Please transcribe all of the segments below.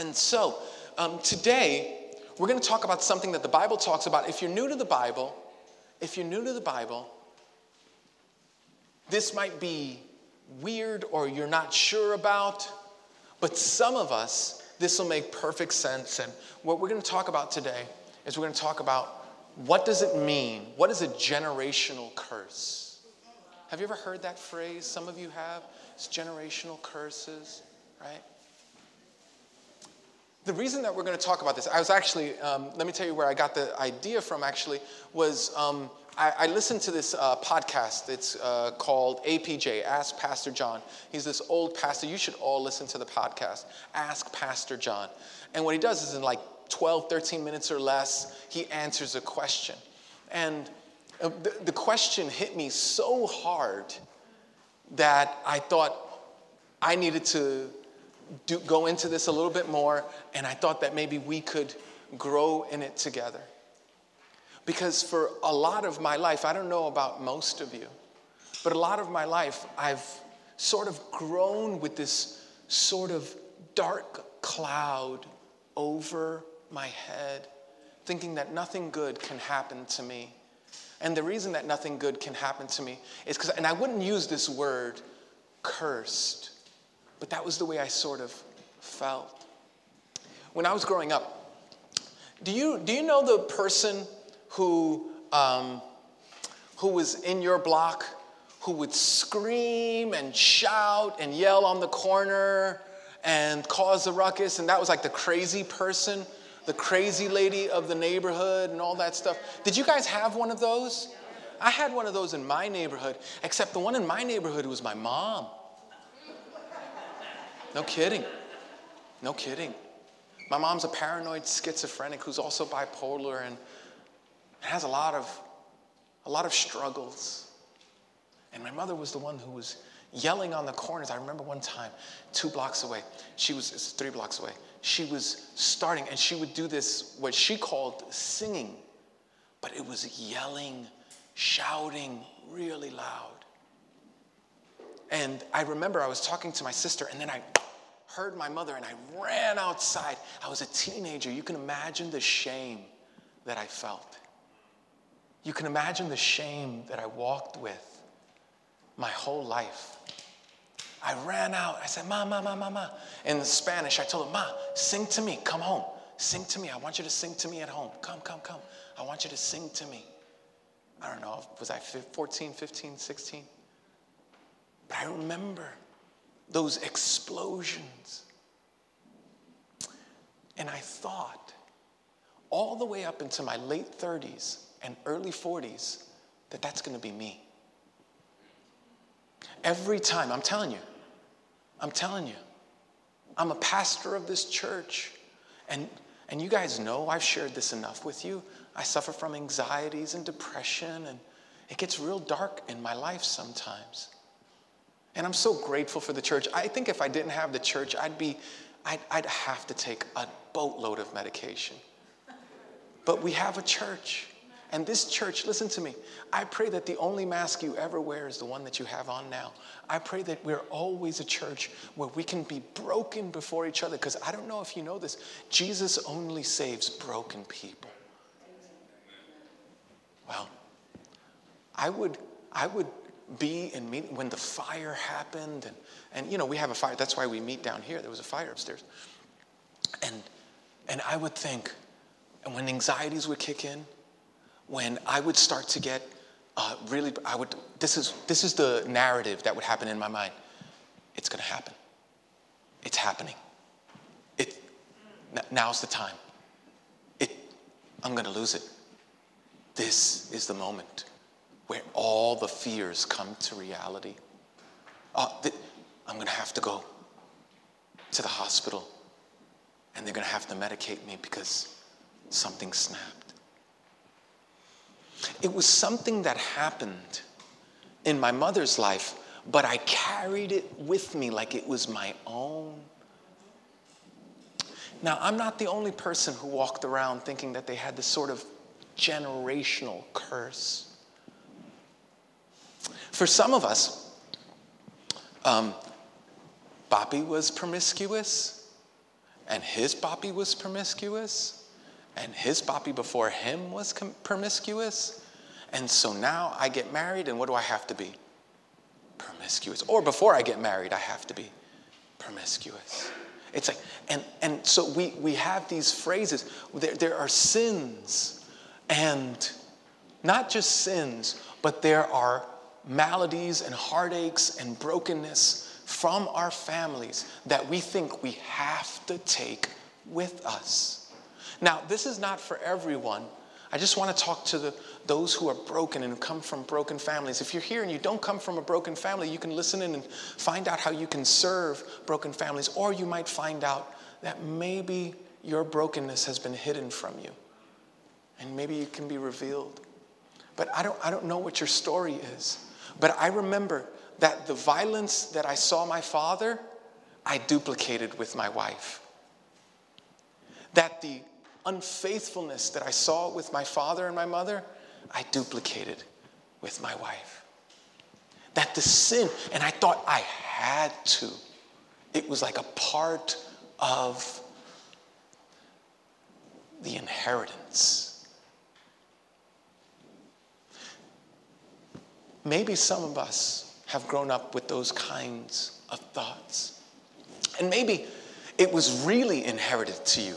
And so, um, today, we're going to talk about something that the Bible talks about. If you're new to the Bible, if you're new to the Bible, this might be weird or you're not sure about, but some of us, this will make perfect sense. And what we're going to talk about today is we're going to talk about what does it mean? What is a generational curse? Have you ever heard that phrase? Some of you have. It's generational curses, right? The reason that we're going to talk about this, I was actually, um, let me tell you where I got the idea from actually, was um, I, I, listened to this uh, podcast. It's uh, called APJ, Ask Pastor John. He's this old pastor. You should all listen to the podcast, Ask Pastor John. And what he does is in like 12, 13 minutes or less, he answers a question. And uh, the, the question hit me so hard that I thought I needed to do, go into this a little bit more, and I thought that maybe we could grow in it together. Because for a lot of my life, I don't know about most of you, but a lot of my life, I've sort of grown with this sort of dark cloud over my head, thinking that nothing good can happen to me. And the reason that nothing good can happen to me is because, and I wouldn't use this word cursed, but that was the way I sort of felt. When I was growing up, do you, do you know the person who, um, who was in your block who would scream and shout and yell on the corner and cause a ruckus? And that was like the crazy person the crazy lady of the neighborhood and all that stuff. Did you guys have one of those? I had one of those in my neighborhood, except the one in my neighborhood was my mom. No kidding. No kidding. My mom's a paranoid schizophrenic who's also bipolar and has a lot of a lot of struggles. And my mother was the one who was yelling on the corners. I remember one time, two blocks away, she was three blocks away she was starting, and she would do this, what she called singing, but it was yelling, shouting really loud. And I remember I was talking to my sister, and then I heard my mother, and I ran outside. I was a teenager. You can imagine the shame that I felt. You can imagine the shame that I walked with my whole life. I ran out. I said, Ma, Ma, Ma, Ma, Ma. In Spanish, I told him, Ma, sing to me. Come home. Sing to me. I want you to sing to me at home. Come, come, come. I want you to sing to me. I don't know, was I 14, 15, 16? But I remember those explosions. And I thought, all the way up into my late 30s and early 40s, that that's going to be me. Every time, I'm telling you, I'm telling you, I'm a pastor of this church. And, and you guys know I've shared this enough with you. I suffer from anxieties and depression, and it gets real dark in my life sometimes. And I'm so grateful for the church. I think if I didn't have the church, I'd be, I'd, I'd have to take a boatload of medication. But we have a church. And this church, listen to me, I pray that the only mask you ever wear is the one that you have on now. I pray that we're always a church where we can be broken before each other. Because I don't know if you know this, Jesus only saves broken people. Well, I would, I would be in meeting when the fire happened, and, and you know, we have a fire, that's why we meet down here. There was a fire upstairs. And, and I would think, and when anxieties would kick in, when I would start to get uh, really, I would, this is, this is the narrative that would happen in my mind. It's going to happen. It's happening. It, now's the time. It, I'm going to lose it. This is the moment where all the fears come to reality. Uh, th- I'm going to have to go to the hospital and they're going to have to medicate me because something snapped. It was something that happened in my mother's life, but I carried it with me like it was my own. Now, I'm not the only person who walked around thinking that they had this sort of generational curse. For some of us, um, was promiscuous, and his papi was promiscuous, and his papi before him was com- promiscuous. And so now I get married, and what do I have to be? Promiscuous. Or before I get married, I have to be promiscuous. It's like, and, and so we, we have these phrases. There, there are sins, and not just sins, but there are maladies and heartaches and brokenness from our families that we think we have to take with us. Now, this is not for everyone. I just want to talk to the, those who are broken and come from broken families. If you're here and you don't come from a broken family, you can listen in and find out how you can serve broken families, or you might find out that maybe your brokenness has been hidden from you and maybe it can be revealed. But I don't, I don't know what your story is. But I remember that the violence that I saw my father, I duplicated with my wife. That the unfaithfulness that I saw with my father and my mother, I duplicated with my wife. That the sin, and I thought I had to, it was like a part of the inheritance. Maybe some of us have grown up with those kinds of thoughts. And maybe it was really inherited to you.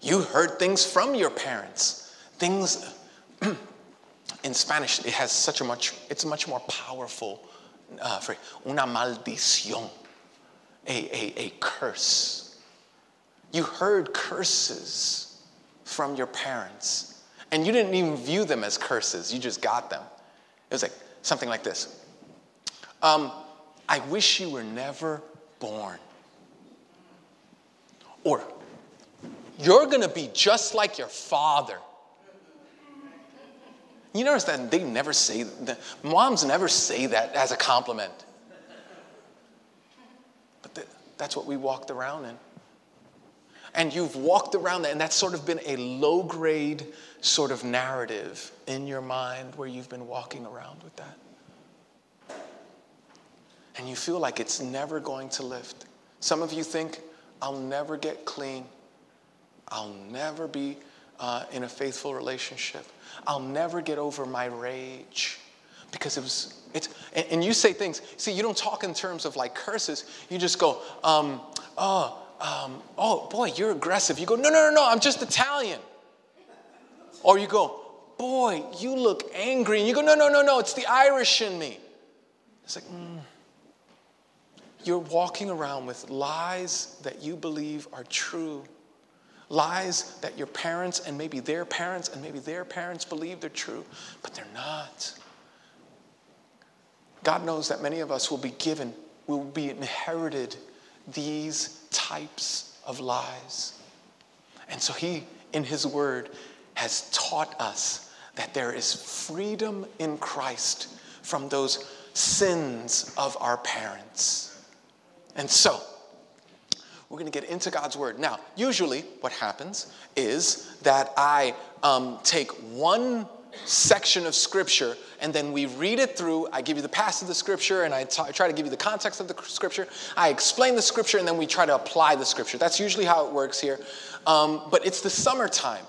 You heard things from your parents. Things in Spanish, it has such a much, it's a much more powerful uh, phrase. Una maldición, a, a, a curse. You heard curses from your parents, and you didn't even view them as curses, you just got them. It was like something like this um, I wish you were never born. Or, you're going to be just like your father. You notice that they never say that. Moms never say that as a compliment. But the, that's what we walked around in. And you've walked around that, and that's sort of been a low grade sort of narrative in your mind where you've been walking around with that. And you feel like it's never going to lift. Some of you think, I'll never get clean. I'll never be uh, in a faithful relationship. I'll never get over my rage because it was it's and, and, you say things see you don't talk in terms of like curses you just go um, oh um, oh boy you're aggressive. You go no no no no i'm just italian. Or you go boy you look angry. And you go no no no no it's the irish in me. It's like mm. you're walking around with lies that you believe are true. Lies that your parents and maybe their parents and maybe their parents believe they're true, but they're not. God knows that many of us will be given, will be inherited these types of lies. And so He, in His Word, has taught us that there is freedom in Christ from those sins of our parents. And so, we're going to get into God's Word. Now, usually what happens is that I um, take one section of Scripture and then we read it through. I give you the passage of the Scripture and I, t- I try to give you the context of the Scripture. I explain the Scripture and then we try to apply the Scripture. That's usually how it works here. Um, but it's the summertime.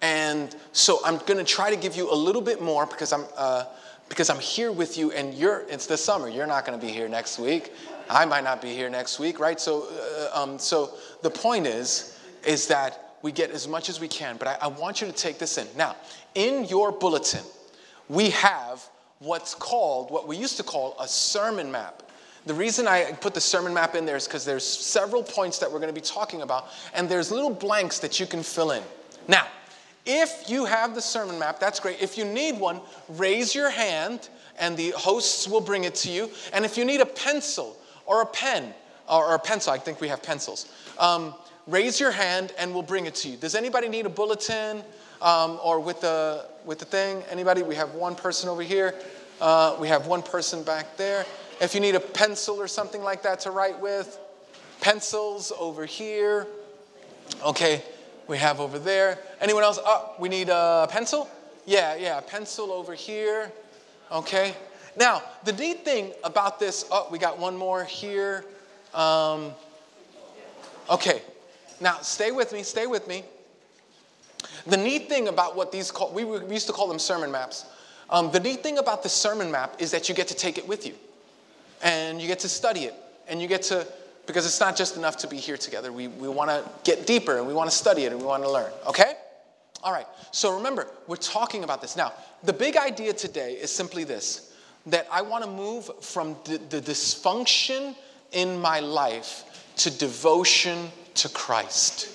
And so I'm going to try to give you a little bit more because I'm. Uh, because I'm here with you and you're, it's the summer. You're not going to be here next week. I might not be here next week, right? So, uh, um, so the point is, is that we get as much as we can. But I, I want you to take this in. Now, in your bulletin, we have what's called, what we used to call a sermon map. The reason I put the sermon map in there is because there's several points that we're going to be talking about, and there's little blanks that you can fill in. Now, if you have the sermon map, that's great. If you need one, raise your hand and the hosts will bring it to you. And if you need a pencil or a pen, or a pencil, I think we have pencils, um, raise your hand and we'll bring it to you. Does anybody need a bulletin um, or with the, with the thing? Anybody? We have one person over here. Uh, we have one person back there. If you need a pencil or something like that to write with, pencils over here. Okay, we have over there. Anyone else? Oh, we need a pencil? Yeah, yeah, pencil over here. Okay. Now, the neat thing about this, oh, we got one more here. Um, okay. Now, stay with me, stay with me. The neat thing about what these call, we, we used to call them sermon maps. Um, the neat thing about the sermon map is that you get to take it with you and you get to study it and you get to, because it's not just enough to be here together. We, we want to get deeper and we want to study it and we want to learn, okay? All right, so remember, we're talking about this. Now, the big idea today is simply this that I want to move from the, the dysfunction in my life to devotion to Christ.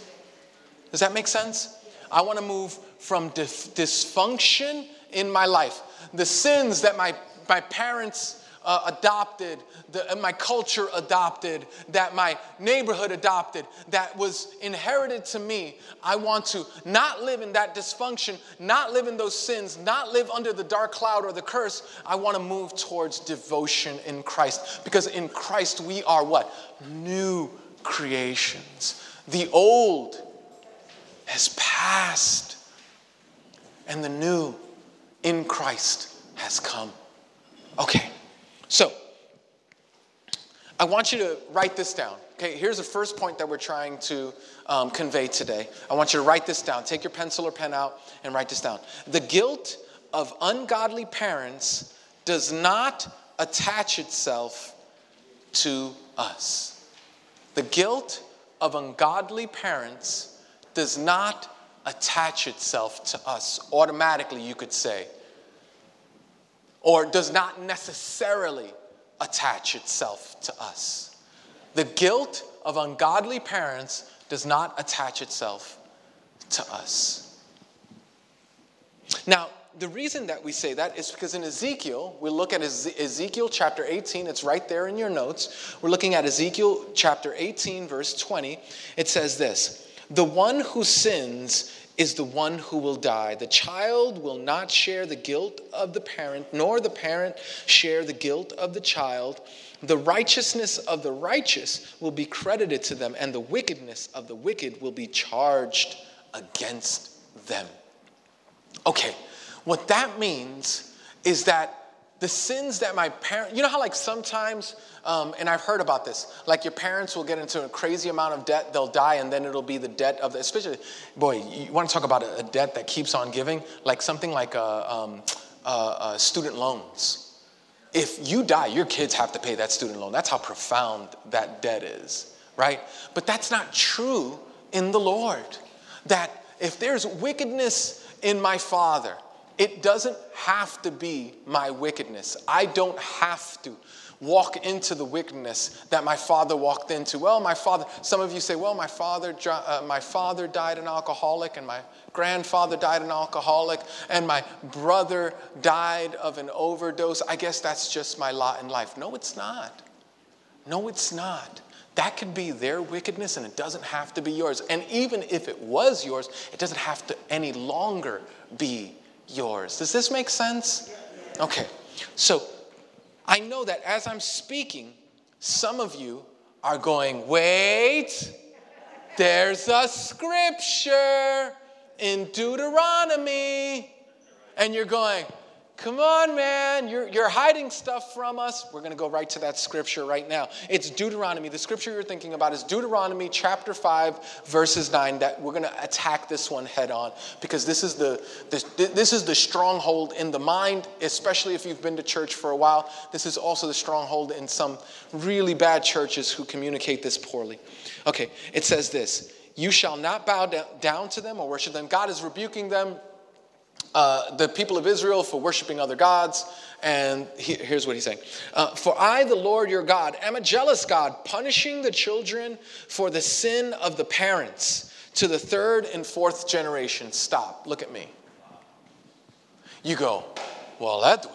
Does that make sense? I want to move from dysfunction in my life, the sins that my, my parents uh, adopted, the, my culture adopted, that my neighborhood adopted, that was inherited to me. I want to not live in that dysfunction, not live in those sins, not live under the dark cloud or the curse. I want to move towards devotion in Christ because in Christ we are what? New creations. The old has passed, and the new in Christ has come. Okay. So, I want you to write this down. Okay, here's the first point that we're trying to um, convey today. I want you to write this down. Take your pencil or pen out and write this down. The guilt of ungodly parents does not attach itself to us. The guilt of ungodly parents does not attach itself to us automatically, you could say or does not necessarily attach itself to us. The guilt of ungodly parents does not attach itself to us. Now, the reason that we say that is because in Ezekiel, we look at Ezekiel chapter 18, it's right there in your notes. We're looking at Ezekiel chapter 18, verse 20. It says this The one who sins is the one who will die. The child will not share the guilt of the parent, nor the parent share the guilt of the child. The righteousness of the righteous will be credited to them, and the wickedness of the wicked will be charged against them. Okay, what that means is that the sins that my parents, you know how like sometimes, um, and I've heard about this, like your parents will get into a crazy amount of debt, they'll die, and then it'll be the debt of the, especially, boy, you want to talk about a, a debt that keeps on giving, like something like a, uh, um, a, uh, uh, student loans. If you die, your kids have to pay that student loan. That's how profound that debt is, right? But that's not true in the Lord. That if there's wickedness in my father, it doesn't have to be my wickedness. I don't have to walk into the wickedness that my father walked into. Well, my father, some of you say, well, my father, uh, my father died an alcoholic, and my grandfather died an alcoholic, and my brother died of an overdose. I guess that's just my lot in life. No, it's not. No, it's not. That could be their wickedness, and it doesn't have to be yours. And even if it was yours, it doesn't have to any longer be yours. Does this make sense? Okay. So I know that as I'm speaking, some of you are going, wait, there's a scripture in Deuteronomy. And you're going, Come on, man, you're, you're hiding stuff from us. We're going to go right to that scripture right now. It's Deuteronomy. The scripture you're thinking about is Deuteronomy chapter 5, verses 9, that we're going to attack this one head on because this is the, this, this is the stronghold in the mind, especially if you've been to church for a while. This is also the stronghold in some really bad churches who communicate this poorly. Okay, it says this You shall not bow down to them or worship them. God is rebuking them uh, the people of Israel for worshiping other gods. And he, here's what he's saying uh, For I, the Lord your God, am a jealous God, punishing the children for the sin of the parents to the third and fourth generation. Stop, look at me. You go, Well, Edwin,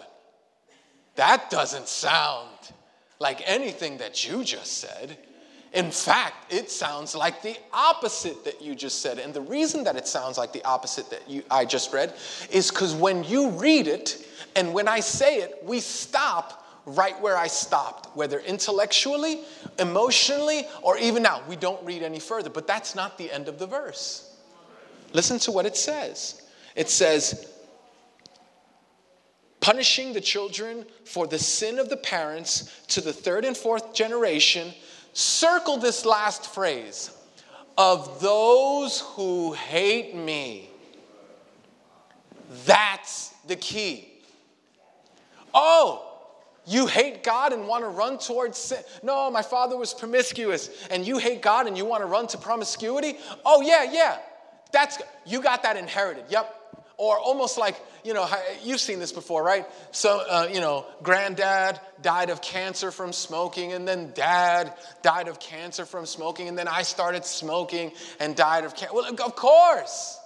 that doesn't sound like anything that you just said. In fact, it sounds like the opposite that you just said. And the reason that it sounds like the opposite that you, I just read is because when you read it and when I say it, we stop right where I stopped, whether intellectually, emotionally, or even now. We don't read any further, but that's not the end of the verse. Listen to what it says. It says, punishing the children for the sin of the parents to the third and fourth generation Circle this last phrase of those who hate me. That's the key. Oh, you hate God and want to run towards sin. No, my father was promiscuous, and you hate God and you want to run to promiscuity. Oh, yeah, yeah. That's you got that inherited. Yep. Or almost like, you know, you've seen this before, right? So, uh, you know, granddad died of cancer from smoking, and then dad died of cancer from smoking, and then I started smoking and died of cancer. Well, of course.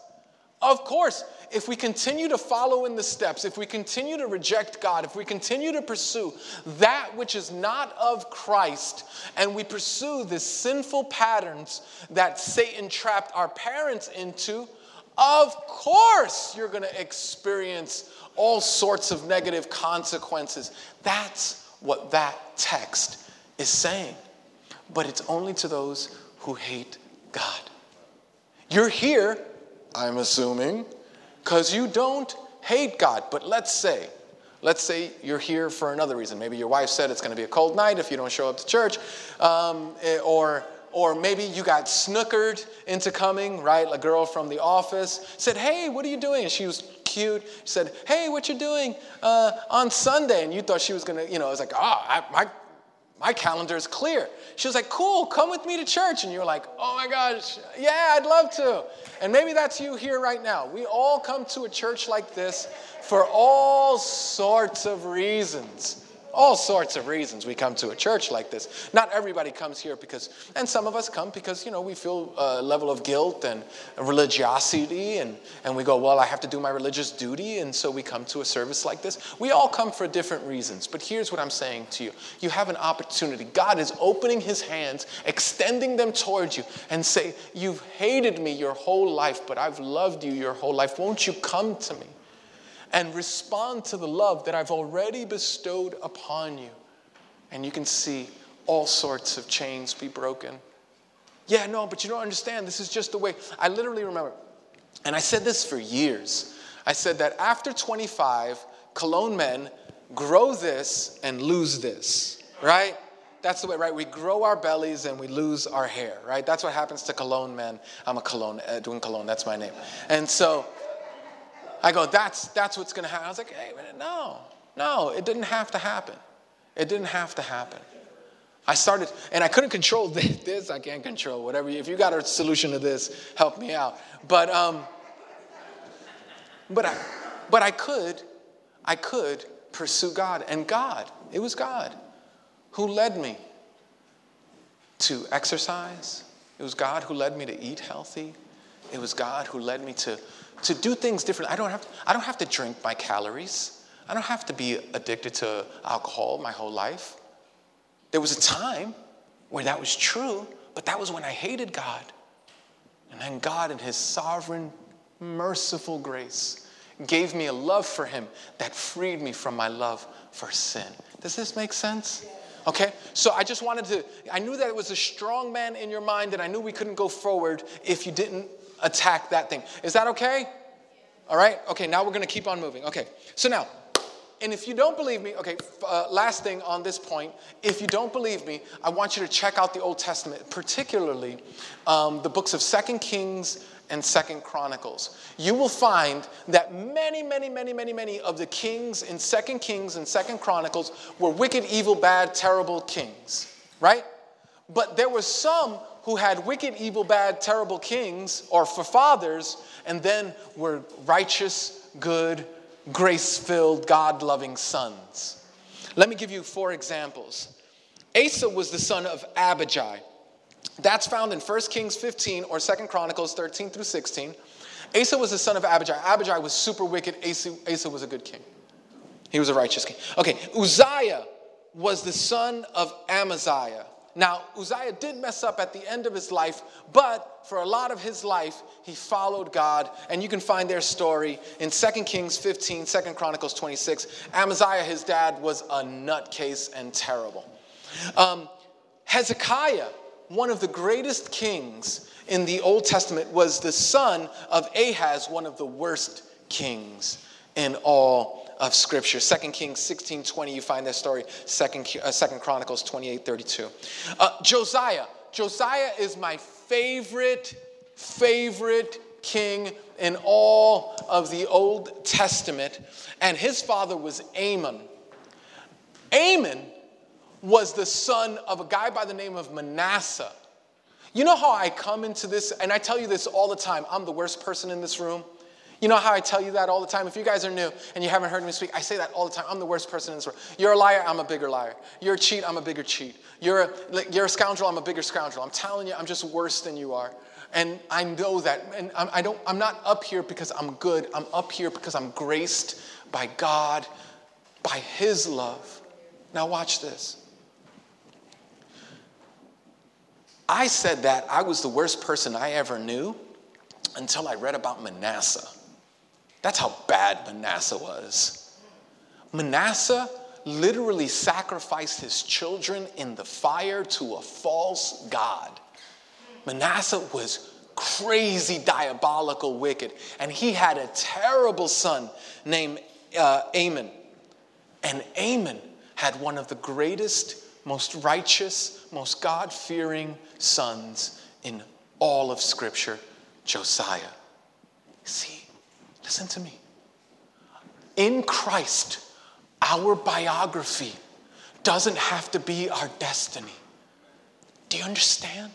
Of course if we continue to follow in the steps, if we continue to reject God, if we continue to pursue that which is not of Christ, and we pursue the sinful patterns that Satan trapped our parents into, of course you're going to experience all sorts of negative consequences. That's what that text is saying. But it's only to those who hate God. You're here, I'm assuming, because you don't hate God. But let's say, let's say you're here for another reason. Maybe your wife said it's going to be a cold night if you don't show up to church, um, eh, or or maybe you got snookered into coming, right? A girl from the office said, "Hey, what are you doing?" And she was cute. She said, "Hey, what you doing uh, on Sunday?" And you thought she was gonna, you know, it was like, "Ah, oh, my my calendar is clear. She was like, Cool, come with me to church. And you're like, Oh my gosh, yeah, I'd love to. And maybe that's you here right now. We all come to a church like this for all sorts of reasons all sorts of reasons we come to a church like this. Not everybody comes here because, and some of us come because, you know, we feel a level of guilt and religiosity, and, and we go, well, I have to do my religious duty, and so we come to a service like this. We all come for different reasons, but here's what I'm saying to you you have an opportunity. God is opening his hands, extending them towards you, and say, You've hated me your whole life, but I've loved you your whole life. Won't you come to me? And respond to the love that I've already bestowed upon you. And you can see all sorts of chains be broken. Yeah, no, but you don't understand. This is just the way. I literally remember, and I said this for years. I said that after 25, cologne men grow this and lose this, right? That's the way, right? We grow our bellies and we lose our hair, right? That's what happens to cologne men. I'm a cologne, uh, doing cologne, that's my name. And so, I go, that's, that's what's going to happen. I was like, hey, no, no, it didn't have to happen. It didn't have to happen. I started, and I couldn't control this. I can't control whatever. If you got a solution to this, help me out. But, um, but I, but I could, I could pursue God, and God, it was God who led me to exercise. It was God who led me to eat healthy. It was God who led me to to do things differently. I don't have to, I don't have to drink my calories. I don't have to be addicted to alcohol my whole life. There was a time where that was true, but that was when I hated God. And then God, in His sovereign, merciful grace, gave me a love for Him that freed me from my love for sin. Does this make sense? Okay, so I just wanted to, I knew that it was a strong man in your mind, and I knew we couldn't go forward if you didn't attack that thing. Is that okay? All right? Okay, now we're going to keep on moving. Okay, so now, and if you don't believe me, okay, uh, last thing on this point, if you don't believe me, I want you to check out the Old Testament, particularly um, the books of Second Kings and Second Chronicles. You will find that many, many, many, many, many of the kings in Second Kings and Second Chronicles were wicked, evil, bad, terrible kings, right? But there were some who had wicked, evil, bad, terrible kings or for fathers, and then were righteous, good, grace filled, God loving sons. Let me give you four examples. Asa was the son of Abijah. That's found in 1 Kings 15 or 2 Chronicles 13 through 16. Asa was the son of Abijah. Abijah was super wicked. Asa, Asa was a good king. He was a righteous king. Okay, Uzziah was the son of Amaziah. Now, Uzziah did mess up at the end of his life, but for a lot of his life, he followed God. And you can find their story in 2 Kings 15, 2 Chronicles 26. Amaziah, his dad, was a nutcase and terrible. Um, Hezekiah, one of the greatest kings in the Old Testament, was the son of Ahaz, one of the worst kings in all of Scripture. 2 Kings 16 20, you find that story. 2 uh, Chronicles 28 32. Uh, Josiah. Josiah is my favorite, favorite king in all of the Old Testament, and his father was Amon. Amon was the son of a guy by the name of Manasseh. You know how I come into this, and I tell you this all the time I'm the worst person in this room. You know how I tell you that all the time? If you guys are new and you haven't heard me speak, I say that all the time. I'm the worst person in this world. You're a liar, I'm a bigger liar. You're a cheat, I'm a bigger cheat. You're a, you're a scoundrel, I'm a bigger scoundrel. I'm telling you, I'm just worse than you are. And I know that. And I'm, I don't, I'm not up here because I'm good. I'm up here because I'm graced by God, by His love. Now, watch this. I said that I was the worst person I ever knew until I read about Manasseh. That's how bad Manasseh was. Manasseh literally sacrificed his children in the fire to a false god. Manasseh was crazy, diabolical, wicked, and he had a terrible son named uh, Amon. And Amon had one of the greatest, most righteous, most God fearing sons in all of Scripture, Josiah. See, listen to me. In Christ, our biography doesn't have to be our destiny. Do you understand?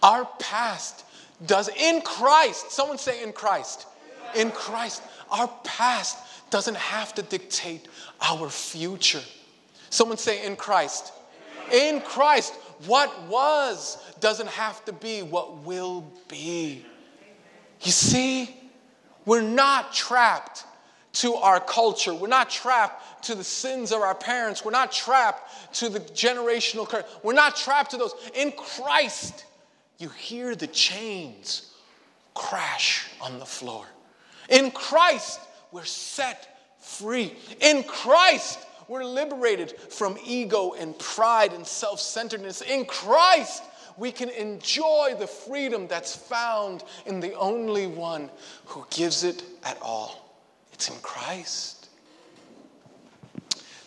Our past does, in Christ, someone say in Christ, in Christ, our past doesn't have to dictate our future. Someone say in Christ. In Christ, what was doesn't have to be what will be. You see, we're not trapped to our culture. We're not trapped to the sins of our parents. We're not trapped to the generational curse. We're not trapped to those. In Christ, you hear the chains crash on the floor. In Christ, we're set free. In Christ, we're liberated from ego and pride and self centeredness. In Christ, we can enjoy the freedom that's found in the only one who gives it at all. It's in Christ.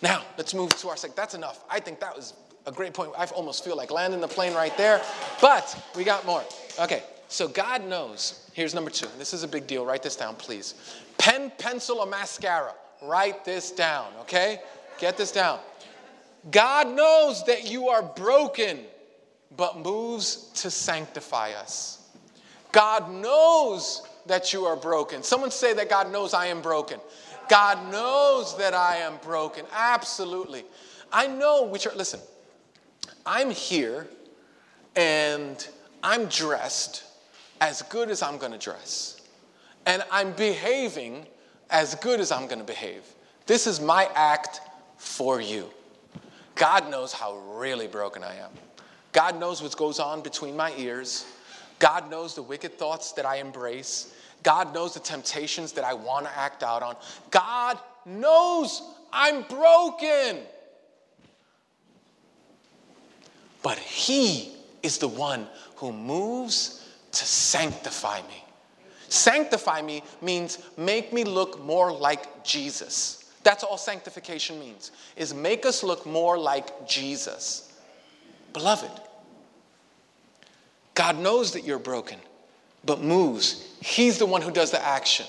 Now, let's move to our second. That's enough. I think that was a great point. I almost feel like landing the plane right there, but we got more. Okay, so God knows. Here's number two. This is a big deal. Write this down, please. Pen, pencil, or mascara. Write this down, okay? Get this down. God knows that you are broken, but moves to sanctify us. God knows that you are broken. Someone say that God knows I am broken. God knows that I am broken. Absolutely. I know which are, listen, I'm here and I'm dressed as good as I'm gonna dress. And I'm behaving as good as I'm gonna behave. This is my act for you. God knows how really broken I am. God knows what goes on between my ears. God knows the wicked thoughts that I embrace. God knows the temptations that I want to act out on. God knows I'm broken. But He is the one who moves to sanctify me. Sanctify me means make me look more like Jesus. That's all sanctification means, is make us look more like Jesus. Beloved, God knows that you're broken, but moves. He's the one who does the action.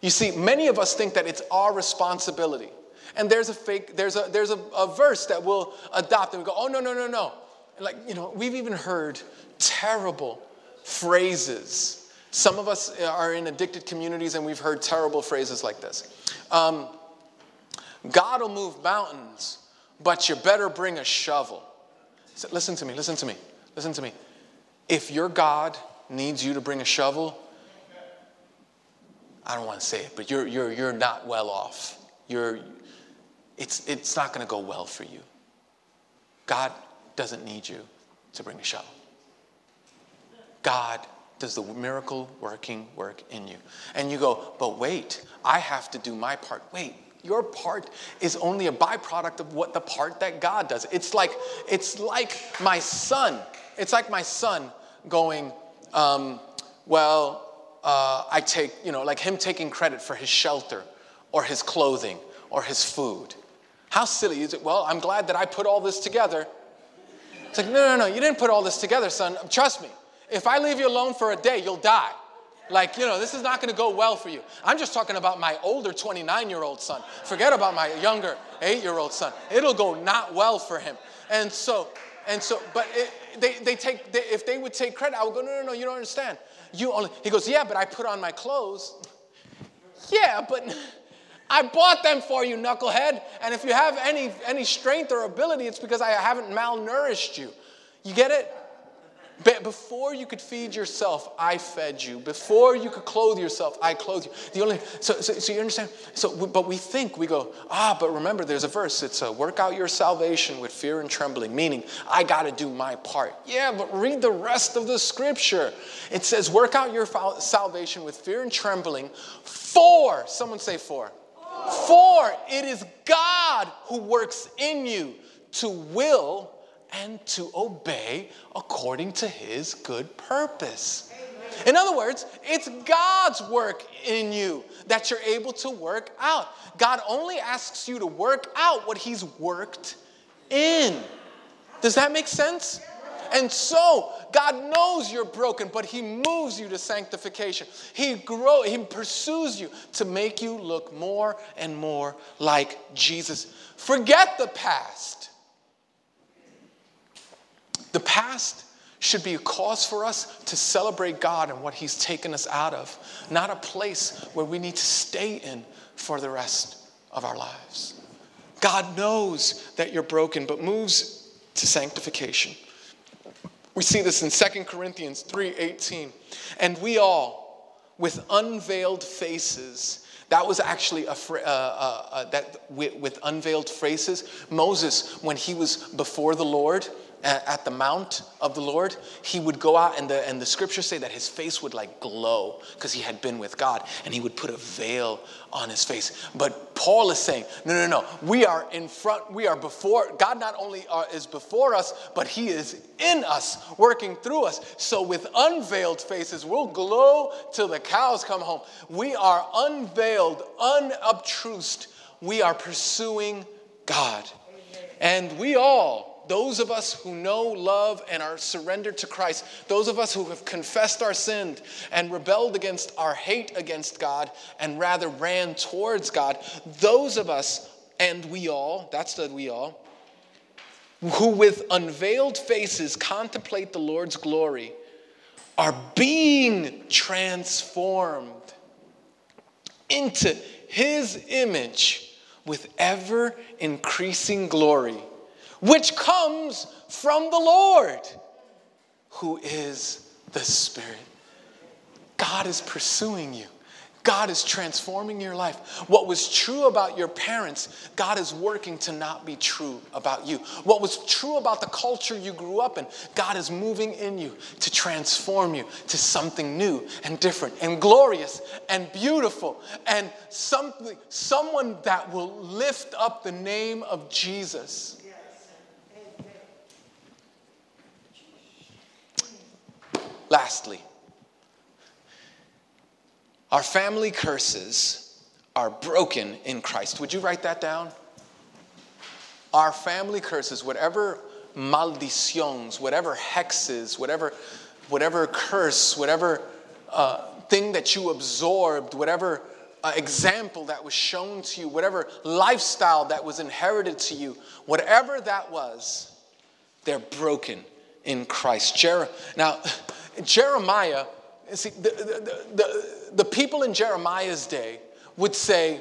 You see, many of us think that it's our responsibility. And there's a fake, there's a there's a, a verse that we'll adopt and we go, oh no, no, no, no. And like, you know, we've even heard terrible phrases. Some of us are in addicted communities and we've heard terrible phrases like this. Um, God will move mountains, but you better bring a shovel. So listen to me, listen to me, listen to me. If your God needs you to bring a shovel, I don't want to say it, but you're, you're, you're not well off. You're, it's, it's not going to go well for you. God doesn't need you to bring a shovel. God does the miracle working work in you. And you go, but wait, I have to do my part. Wait, your part is only a byproduct of what the part that God does. It's like, it's like my son. It's like my son going, um, well, uh, I take, you know, like him taking credit for his shelter or his clothing or his food. How silly is it? Well, I'm glad that I put all this together. It's like, no, no, no, you didn't put all this together, son. Trust me. If I leave you alone for a day, you'll die. Like, you know, this is not going to go well for you. I'm just talking about my older 29 year old son. Forget about my younger eight year old son. It'll go not well for him. And so, and so, but it, they, they take, they, if they would take credit, I would go, no, no, no, you don't understand. You only, he goes, yeah, but I put on my clothes. Yeah, but I bought them for you, knucklehead. And if you have any, any strength or ability, it's because I haven't malnourished you. You get it? Before you could feed yourself, I fed you. Before you could clothe yourself, I clothed you. The only so, so, so you understand. So, but we think we go ah, but remember, there's a verse. It's a work out your salvation with fear and trembling. Meaning, I got to do my part. Yeah, but read the rest of the scripture. It says, work out your salvation with fear and trembling. For someone say for. For it is God who works in you to will and to obey according to his good purpose. In other words, it's God's work in you that you're able to work out. God only asks you to work out what he's worked in. Does that make sense? And so, God knows you're broken, but He moves you to sanctification. He grow, He pursues you to make you look more and more like Jesus. Forget the past. The past should be a cause for us to celebrate God and what He's taken us out of, not a place where we need to stay in for the rest of our lives. God knows that you're broken, but moves to sanctification. We see this in 2 Corinthians 3:18. And we all, with unveiled faces, that was actually a uh, uh, uh, that with, with unveiled faces. Moses, when he was before the Lord, at the mount of the Lord, he would go out and the, and the scriptures say that his face would like glow because he had been with God and he would put a veil on his face. But Paul is saying, no, no, no, we are in front, we are before, God not only are, is before us, but he is in us, working through us. So with unveiled faces, we'll glow till the cows come home. We are unveiled, unobtrused. We are pursuing God. And we all, those of us who know, love, and are surrendered to Christ, those of us who have confessed our sin and rebelled against our hate against God and rather ran towards God, those of us, and we all, that's the we all, who with unveiled faces contemplate the Lord's glory, are being transformed into his image with ever increasing glory which comes from the Lord, who is the Spirit. God is pursuing you. God is transforming your life. What was true about your parents, God is working to not be true about you. What was true about the culture you grew up in, God is moving in you to transform you to something new and different and glorious and beautiful and something, someone that will lift up the name of Jesus. Lastly, our family curses are broken in Christ. Would you write that down? Our family curses, whatever maldiciones, whatever hexes, whatever, whatever curse, whatever uh, thing that you absorbed, whatever uh, example that was shown to you, whatever lifestyle that was inherited to you, whatever that was, they're broken in Christ. Jer- now, Jeremiah, see, the, the, the, the people in Jeremiah's day would say,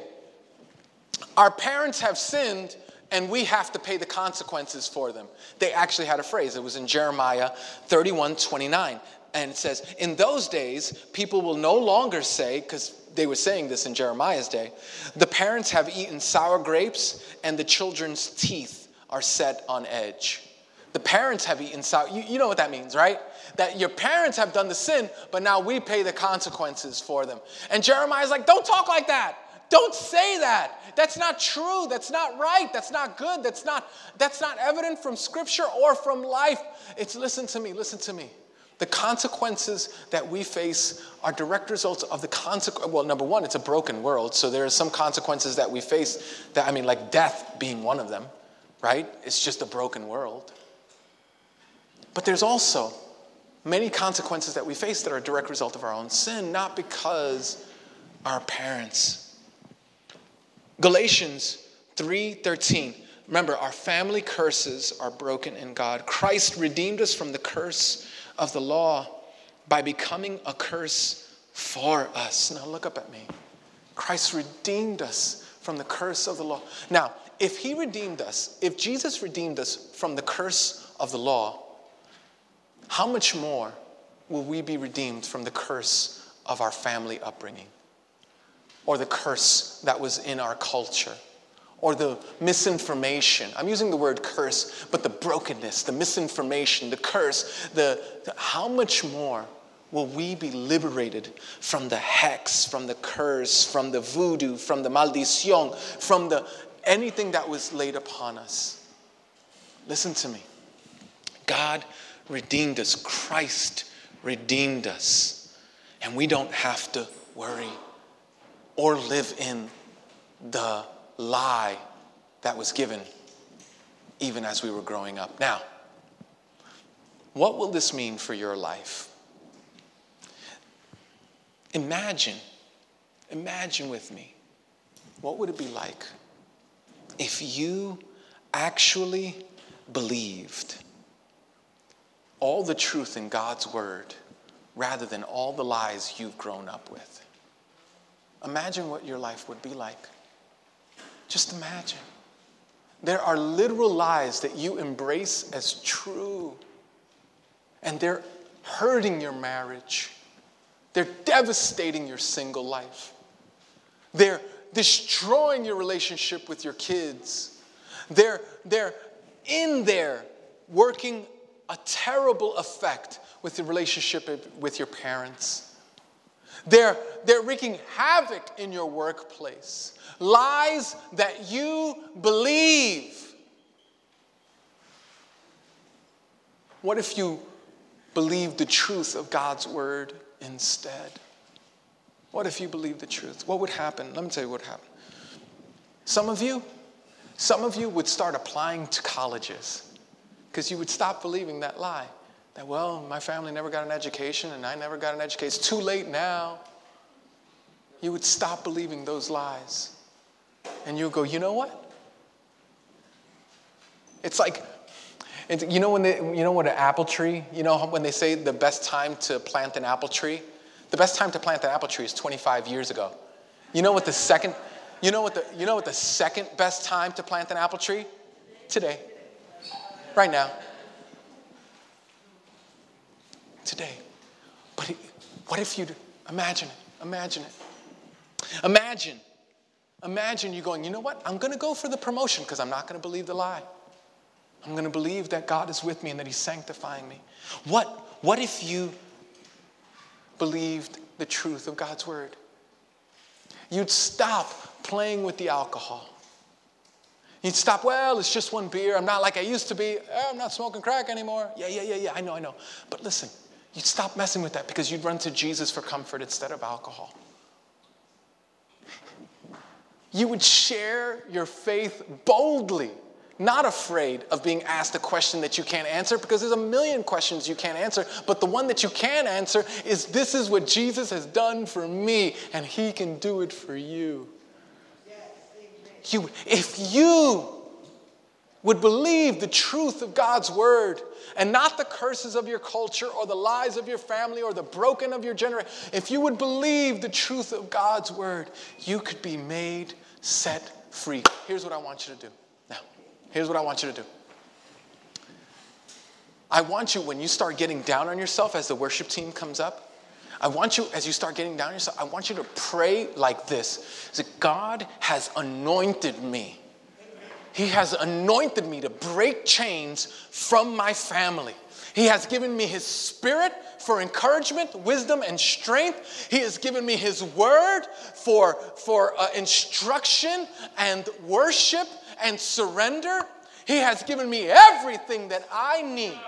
Our parents have sinned and we have to pay the consequences for them. They actually had a phrase, it was in Jeremiah 31 29. And it says, In those days, people will no longer say, because they were saying this in Jeremiah's day, the parents have eaten sour grapes and the children's teeth are set on edge. The parents have eaten sour. You, you know what that means, right? That your parents have done the sin, but now we pay the consequences for them. And Jeremiah's like, don't talk like that. Don't say that. That's not true. That's not right. That's not good. That's not, that's not evident from scripture or from life. It's listen to me, listen to me. The consequences that we face are direct results of the consequence. Well, number one, it's a broken world, so there are some consequences that we face that, I mean, like death being one of them, right? It's just a broken world. But there's also many consequences that we face that are a direct result of our own sin, not because our parents. Galatians 3:13. Remember, our family curses are broken in God. Christ redeemed us from the curse of the law by becoming a curse for us. Now look up at me. Christ redeemed us from the curse of the law. Now, if he redeemed us, if Jesus redeemed us from the curse of the law, how much more will we be redeemed from the curse of our family upbringing? Or the curse that was in our culture? Or the misinformation? I'm using the word curse, but the brokenness, the misinformation, the curse, the, the how much more will we be liberated from the hex, from the curse, from the voodoo, from the maldición, from the anything that was laid upon us? Listen to me. God redeemed us. Christ redeemed us. And we don't have to worry or live in the lie that was given even as we were growing up. Now, what will this mean for your life? Imagine, imagine with me, what would it be like if you actually believed all the truth in God's word rather than all the lies you've grown up with. Imagine what your life would be like. Just imagine. There are literal lies that you embrace as true, and they're hurting your marriage. They're devastating your single life. They're destroying your relationship with your kids. They're, they're in there working a terrible effect with the relationship with your parents. They're, they're wreaking havoc in your workplace. Lies that you believe. What if you believe the truth of God's word instead? What if you believe the truth? What would happen? Let me tell you what would happen. Some of you, some of you would start applying to colleges because you would stop believing that lie that, well, my family never got an education and I never got an education. It's too late now. You would stop believing those lies. And you go, you know what? It's like, it's, you know when they, you know what an apple tree, you know when they say the best time to plant an apple tree? The best time to plant an apple tree is 25 years ago. You know what the second, you know what the, you know what the second best time to plant an apple tree? Today right now. Today. But what if you imagine it? Imagine it. Imagine. Imagine you going, you know what? I'm going to go for the promotion because I'm not going to believe the lie. I'm going to believe that God is with me and that He's sanctifying me. What, what if you believed the truth of God's word? You'd stop playing with the alcohol. You'd stop, well, it's just one beer. I'm not like I used to be. Oh, I'm not smoking crack anymore. Yeah, yeah, yeah, yeah. I know, I know. But listen, you'd stop messing with that because you'd run to Jesus for comfort instead of alcohol. You would share your faith boldly, not afraid of being asked a question that you can't answer because there's a million questions you can't answer. But the one that you can answer is this is what Jesus has done for me, and he can do it for you. You, if you would believe the truth of God's word and not the curses of your culture or the lies of your family or the broken of your generation, if you would believe the truth of God's word, you could be made set free. Here's what I want you to do. Now, here's what I want you to do. I want you, when you start getting down on yourself as the worship team comes up, I want you, as you start getting down yourself, I want you to pray like this that God has anointed me. He has anointed me to break chains from my family. He has given me His Spirit for encouragement, wisdom, and strength. He has given me His Word for, for uh, instruction and worship and surrender. He has given me everything that I need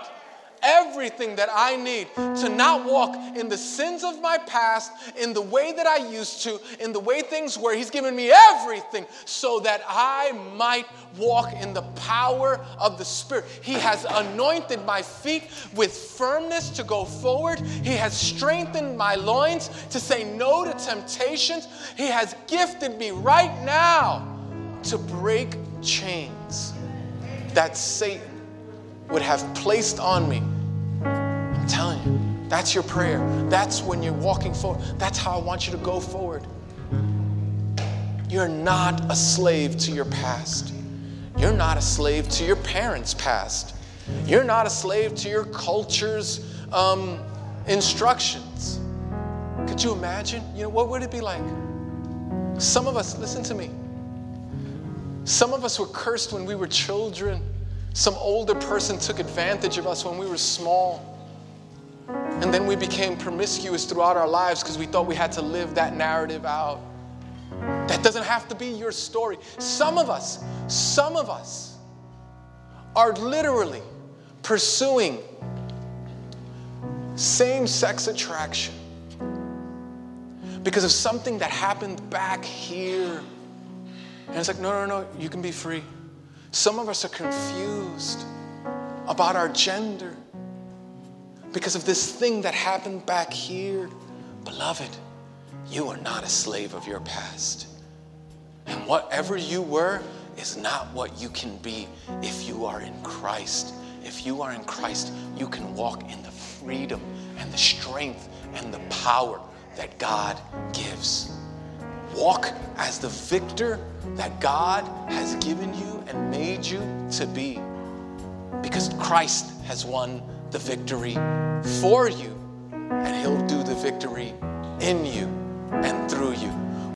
everything that I need to not walk in the sins of my past, in the way that I used to, in the way things were. He's given me everything so that I might walk in the power of the Spirit. He has anointed my feet with firmness to go forward. He has strengthened my loins to say no to temptations. He has gifted me right now to break chains that Satan would have placed on me. I'm telling you, that's your prayer. That's when you're walking forward. That's how I want you to go forward. You're not a slave to your past. You're not a slave to your parents' past. You're not a slave to your culture's um, instructions. Could you imagine? You know, what would it be like? Some of us, listen to me, some of us were cursed when we were children. Some older person took advantage of us when we were small. And then we became promiscuous throughout our lives because we thought we had to live that narrative out. That doesn't have to be your story. Some of us, some of us are literally pursuing same sex attraction because of something that happened back here. And it's like, no, no, no, you can be free. Some of us are confused about our gender because of this thing that happened back here. Beloved, you are not a slave of your past. And whatever you were is not what you can be if you are in Christ. If you are in Christ, you can walk in the freedom and the strength and the power that God gives. Walk as the victor that God has given you and made you to be. Because Christ has won the victory for you, and He'll do the victory in you and through you.